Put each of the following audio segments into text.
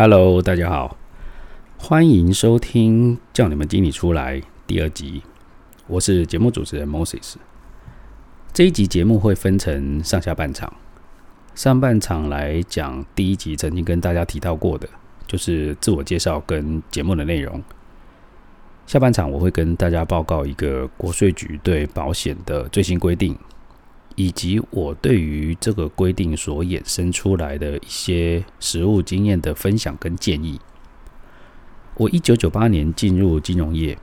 Hello，大家好，欢迎收听《叫你们经理出来》第二集。我是节目主持人 Moses。这一集节目会分成上下半场。上半场来讲，第一集曾经跟大家提到过的，就是自我介绍跟节目的内容。下半场我会跟大家报告一个国税局对保险的最新规定。以及我对于这个规定所衍生出来的一些实务经验的分享跟建议。我一九九八年进入金融业，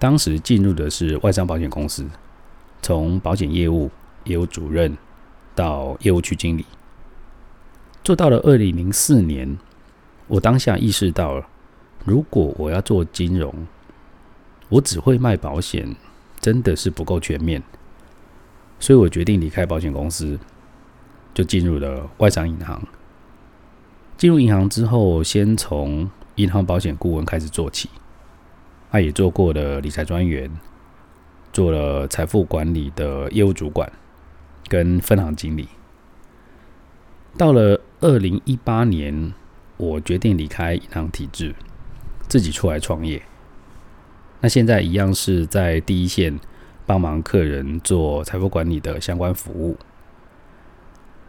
当时进入的是外商保险公司，从保险业务业务主任到业务区经理，做到了二零零四年。我当下意识到，如果我要做金融，我只会卖保险，真的是不够全面。所以我决定离开保险公司，就进入了外商银行。进入银行之后，先从银行保险顾问开始做起，他也做过了理财专员，做了财富管理的业务主管跟分行经理。到了二零一八年，我决定离开银行体制，自己出来创业。那现在一样是在第一线。帮忙客人做财富管理的相关服务。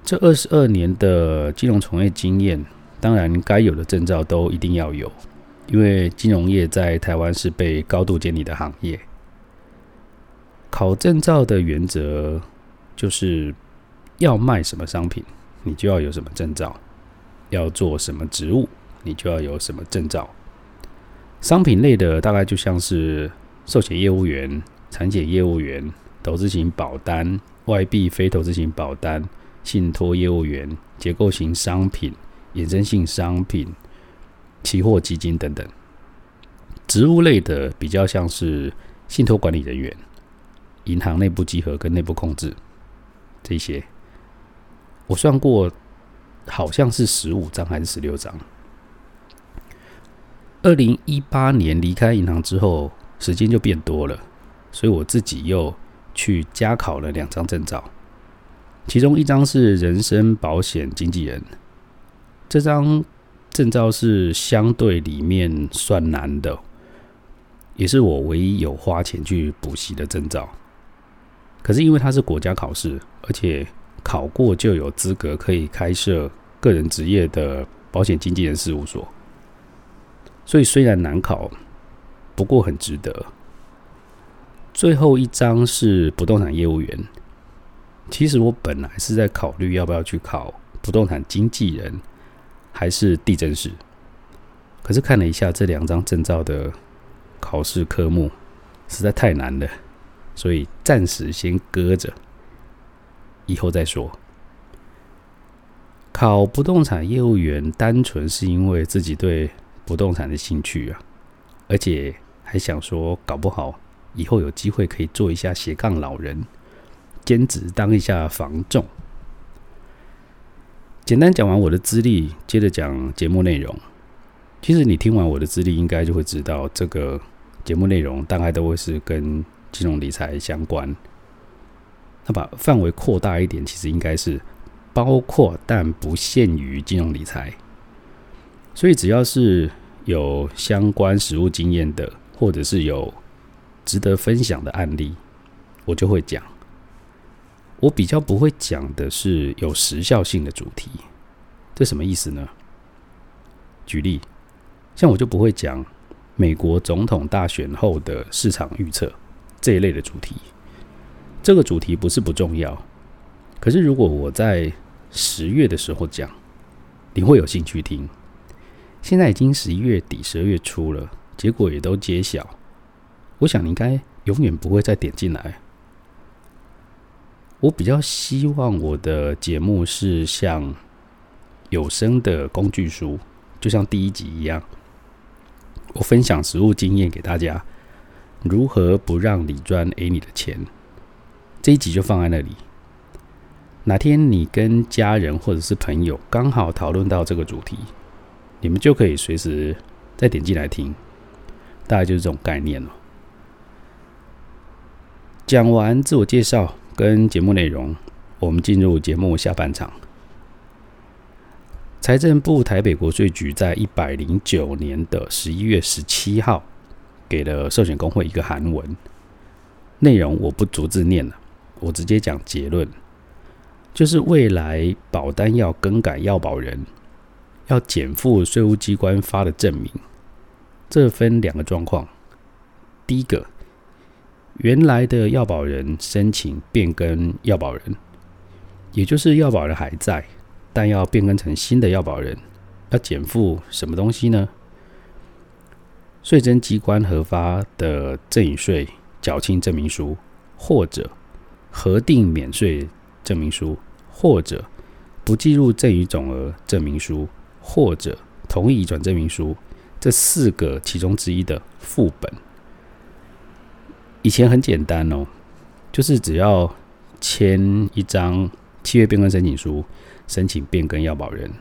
这二十二年的金融从业经验，当然该有的证照都一定要有，因为金融业在台湾是被高度监理的行业。考证照的原则就是要卖什么商品，你就要有什么证照；要做什么职务，你就要有什么证照。商品类的大概就像是寿险业务员。产险业务员、投资型保单、外币非投资型保单、信托业务员、结构型商品、衍生性商品、期货基金等等。职务类的比较像是信托管理人员、银行内部稽核跟内部控制这些。我算过，好像是十五张还是十六张。二零一八年离开银行之后，时间就变多了。所以我自己又去加考了两张证照，其中一张是人身保险经纪人，这张证照是相对里面算难的，也是我唯一有花钱去补习的证照。可是因为它是国家考试，而且考过就有资格可以开设个人职业的保险经纪人事务所，所以虽然难考，不过很值得。最后一张是不动产业务员。其实我本来是在考虑要不要去考不动产经纪人，还是地政士。可是看了一下这两张证照的考试科目，实在太难了，所以暂时先搁着，以后再说。考不动产业务员，单纯是因为自己对不动产的兴趣啊，而且还想说，搞不好。以后有机会可以做一下斜杠老人，兼职当一下房仲。简单讲完我的资历，接着讲节目内容。其实你听完我的资历，应该就会知道这个节目内容大概都会是跟金融理财相关。那把范围扩大一点，其实应该是包括但不限于金融理财。所以只要是有相关实务经验的，或者是有值得分享的案例，我就会讲。我比较不会讲的是有时效性的主题，这什么意思呢？举例，像我就不会讲美国总统大选后的市场预测这一类的主题。这个主题不是不重要，可是如果我在十月的时候讲，你会有兴趣听。现在已经十一月底、十二月初了，结果也都揭晓。我想你应该永远不会再点进来。我比较希望我的节目是像有声的工具书，就像第一集一样，我分享实务经验给大家，如何不让李专 A 你的钱。这一集就放在那里。哪天你跟家人或者是朋友刚好讨论到这个主题，你们就可以随时再点进来听。大概就是这种概念了。讲完自我介绍跟节目内容，我们进入节目下半场。财政部台北国税局在一百零九年的十一月十七号，给了寿险公会一个函文，内容我不逐字念了，我直接讲结论，就是未来保单要更改要保人，要减负税务机关发的证明，这分两个状况，第一个。原来的要保人申请变更要保人，也就是要保人还在，但要变更成新的要保人，要减负什么东西呢？税征机关核发的赠与税缴清证明书，或者核定免税证明书，或者不计入赠与总额证明书，或者同意移转证明书，这四个其中之一的副本。以前很简单哦，就是只要签一张契约变更申请书，申请变更要保人，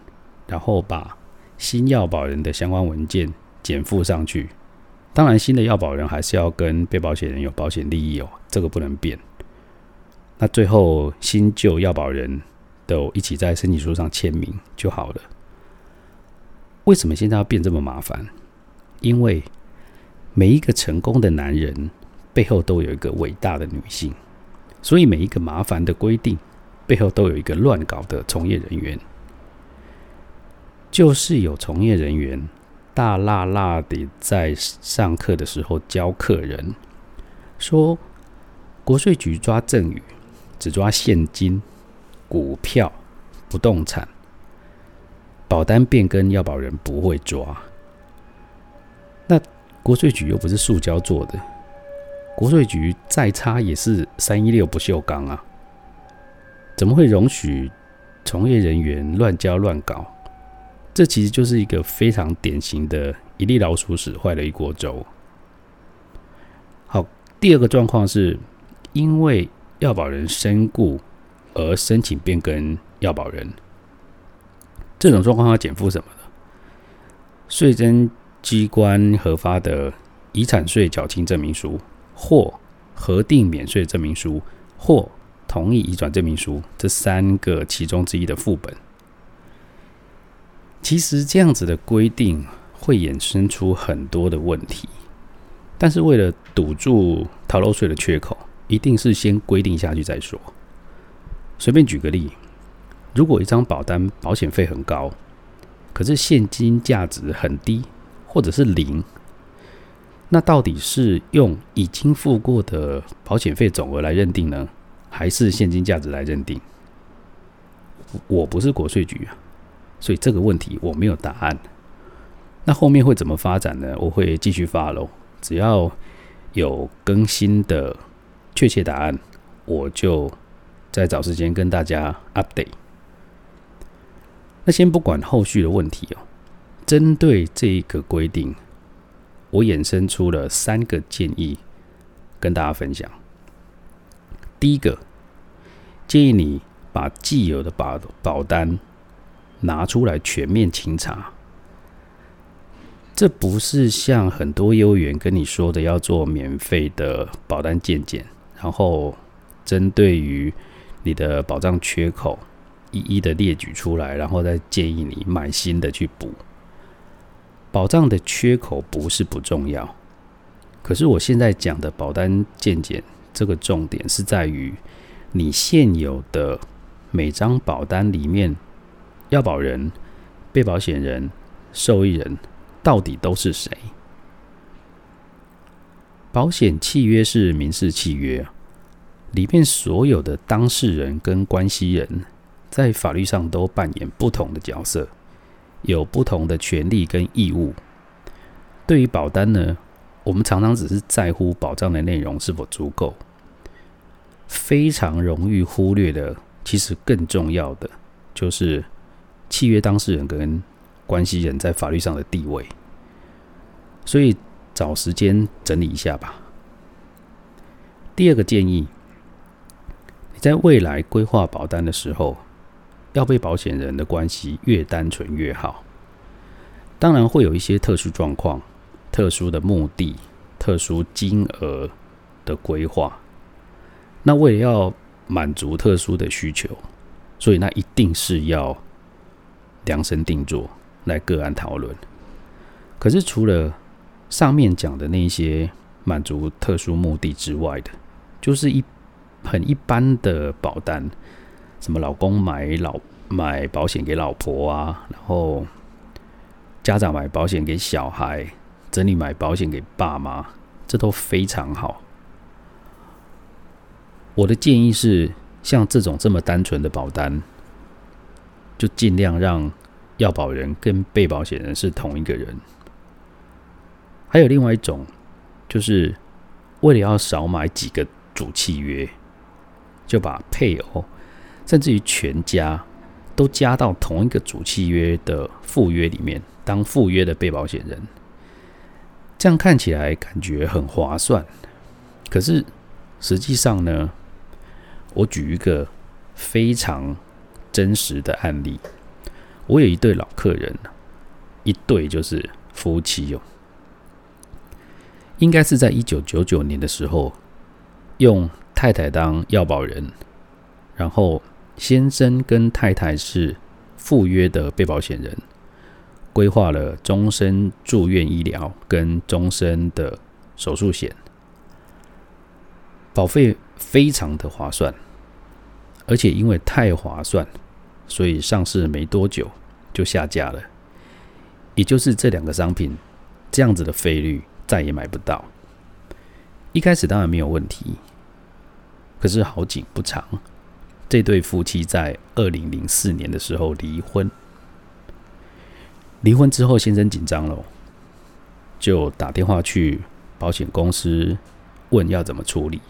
然后把新要保人的相关文件减附上去。当然，新的要保人还是要跟被保险人有保险利益哦，这个不能变。那最后新旧要保人都一起在申请书上签名就好了。为什么现在要变这么麻烦？因为每一个成功的男人。背后都有一个伟大的女性，所以每一个麻烦的规定背后都有一个乱搞的从业人员，就是有从业人员大辣辣的在上课的时候教客人说，国税局抓赠与只抓现金、股票、不动产，保单变更要保人不会抓。那国税局又不是塑胶做的。国税局再差也是三一六不锈钢啊，怎么会容许从业人员乱教乱搞？这其实就是一个非常典型的一粒老鼠屎坏了一锅粥。好，第二个状况是因为要保人身故而申请变更要保人，这种状况要减负什么呢？税征机关核发的遗产税缴清证明书。或核定免税证明书，或同意移转证明书，这三个其中之一的副本。其实这样子的规定会衍生出很多的问题，但是为了堵住逃漏税的缺口，一定是先规定下去再说。随便举个例，如果一张保单保险费很高，可是现金价值很低，或者是零。那到底是用已经付过的保险费总额来认定呢，还是现金价值来认定？我不是国税局啊，所以这个问题我没有答案。那后面会怎么发展呢？我会继续发喽只要有更新的确切答案，我就再找时间跟大家 update。那先不管后续的问题哦，针对这一个规定。我衍生出了三个建议，跟大家分享。第一个，建议你把既有的保保单拿出来全面清查。这不是像很多业务员跟你说的要做免费的保单健检，然后针对于你的保障缺口一一的列举出来，然后再建议你买新的去补。保障的缺口不是不重要，可是我现在讲的保单健检，这个重点是在于你现有的每张保单里面，要保人、被保险人、受益人到底都是谁？保险契约是民事契约，里面所有的当事人跟关系人在法律上都扮演不同的角色。有不同的权利跟义务。对于保单呢，我们常常只是在乎保障的内容是否足够，非常容易忽略的，其实更重要的就是契约当事人跟关系人在法律上的地位。所以找时间整理一下吧。第二个建议，你在未来规划保单的时候，要被保险人的关系越单纯越好。当然会有一些特殊状况、特殊的目的、特殊金额的规划。那为了要满足特殊的需求，所以那一定是要量身定做来个案讨论。可是除了上面讲的那些满足特殊目的之外的，就是一很一般的保单，什么老公买老买保险给老婆啊，然后家长买保险给小孩，子女买保险给爸妈，这都非常好。我的建议是，像这种这么单纯的保单，就尽量让要保人跟被保险人是同一个人。还有另外一种，就是为了要少买几个主契约，就把配偶甚至于全家都加到同一个主契约的附约里面，当附约的被保险人。这样看起来感觉很划算，可是实际上呢？我举一个非常真实的案例，我有一对老客人，一对就是夫妻哦，应该是在一九九九年的时候，用太太当要保人，然后先生跟太太是赴约的被保险人，规划了终身住院医疗跟终身的手术险，保费非常的划算，而且因为太划算，所以上市没多久就下架了。也就是这两个商品这样子的费率再也买不到。一开始当然没有问题，可是好景不长，这对夫妻在二零零四年的时候离婚。离婚之后，先生紧张了，就打电话去保险公司问要怎么处理。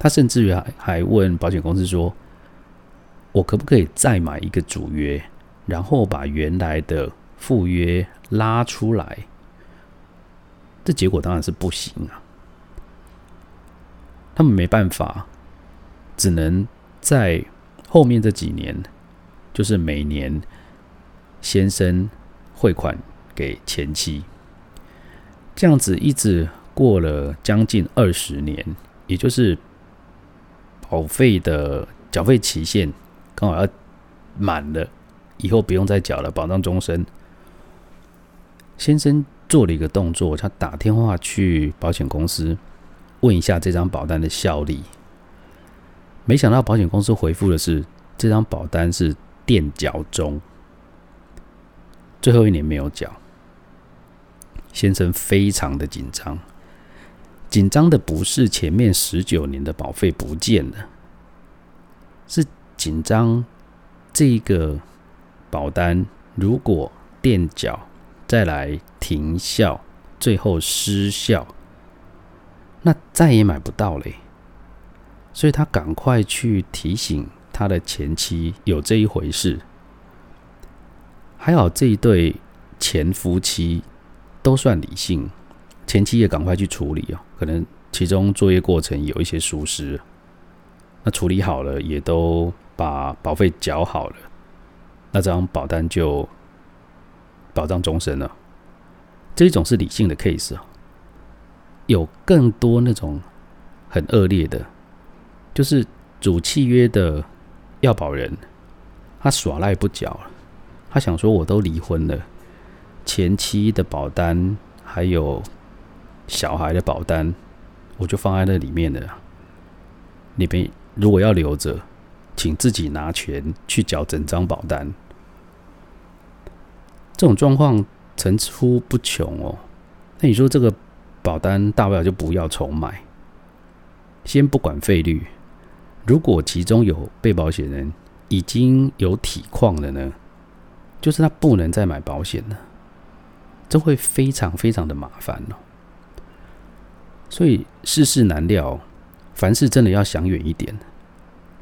他甚至于还还问保险公司说：“我可不可以再买一个主约，然后把原来的副约拉出来？”这结果当然是不行啊。他们没办法，只能在后面这几年，就是每年先生汇款给前妻，这样子一直过了将近二十年，也就是。保费的缴费期限刚好要满了，以后不用再缴了，保障终身。先生做了一个动作，他打电话去保险公司问一下这张保单的效力。没想到保险公司回复的是这张保单是垫缴中，最后一年没有缴。先生非常的紧张。紧张的不是前面十九年的保费不见了，是紧张这个保单如果垫缴再来停效，最后失效，那再也买不到了。所以他赶快去提醒他的前妻有这一回事。还好这一对前夫妻都算理性。前妻也赶快去处理哦，可能其中作业过程有一些疏失，那处理好了，也都把保费缴好了，那这张保单就保障终身了。这种是理性的 case 啊，有更多那种很恶劣的，就是主契约的要保人，他耍赖不缴，他想说我都离婚了，前妻的保单还有。小孩的保单，我就放在那里面了。你们如果要留着，请自己拿钱去缴整张保单。这种状况层出不穷哦。那你说这个保单大不了就不要重买。先不管费率，如果其中有被保险人已经有体况了呢，就是他不能再买保险了，这会非常非常的麻烦哦。所以世事难料，凡事真的要想远一点。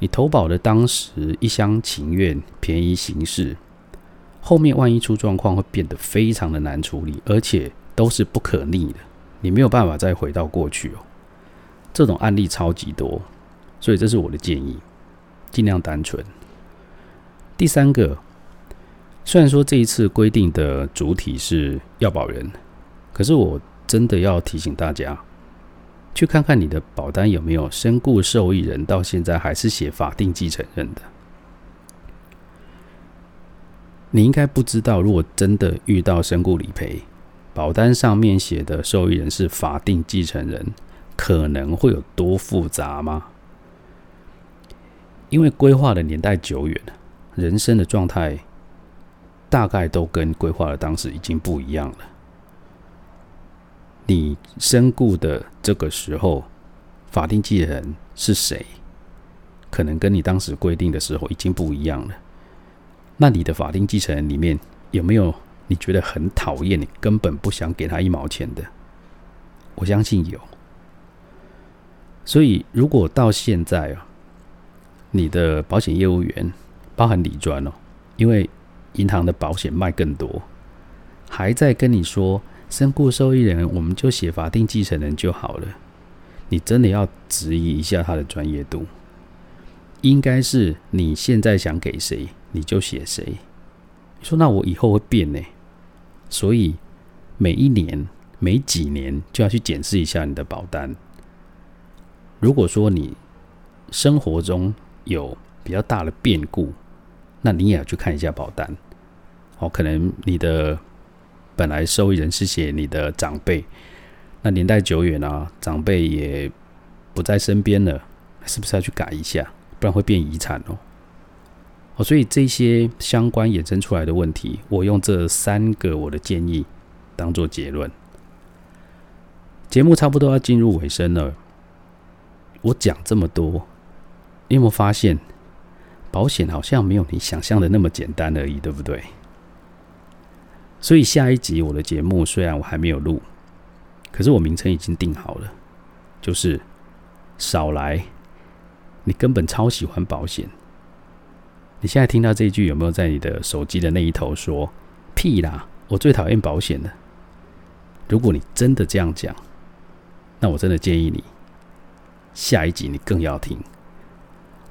你投保的当时一厢情愿、便宜行事，后面万一出状况，会变得非常的难处理，而且都是不可逆的，你没有办法再回到过去哦。这种案例超级多，所以这是我的建议，尽量单纯。第三个，虽然说这一次规定的主体是要保人，可是我真的要提醒大家。去看看你的保单有没有身故受益人，到现在还是写法定继承人的。你应该不知道，如果真的遇到身故理赔，保单上面写的受益人是法定继承人，可能会有多复杂吗？因为规划的年代久远了，人生的状态大概都跟规划的当时已经不一样了。你身故的这个时候，法定继承人是谁？可能跟你当时规定的时候已经不一样了。那你的法定继承人里面有没有你觉得很讨厌、你根本不想给他一毛钱的？我相信有。所以如果到现在啊，你的保险业务员包含理专哦，因为银行的保险卖更多，还在跟你说身故受益人，我们就写法定继承人就好了。你真的要质疑一下他的专业度。应该是你现在想给谁，你就写谁。你说那我以后会变呢？所以每一年、每几年就要去检视一下你的保单。如果说你生活中有比较大的变故，那你也要去看一下保单。哦，可能你的本来受益人是写你的长辈，那年代久远啊，长辈也不在身边了，是不是要去改一下？不然会变遗产哦。哦，所以这些相关衍生出来的问题，我用这三个我的建议当做结论。节目差不多要进入尾声了，我讲这么多，你有没有发现，保险好像没有你想象的那么简单而已，对不对？所以下一集我的节目虽然我还没有录，可是我名称已经定好了，就是少来。你根本超喜欢保险。你现在听到这一句，有没有在你的手机的那一头说：“屁啦，我最讨厌保险了。”如果你真的这样讲，那我真的建议你下一集你更要听。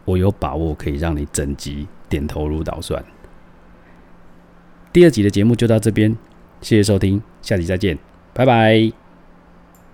我有把握可以让你整集点头如捣蒜。第二集的节目就到这边，谢谢收听，下集再见，拜拜。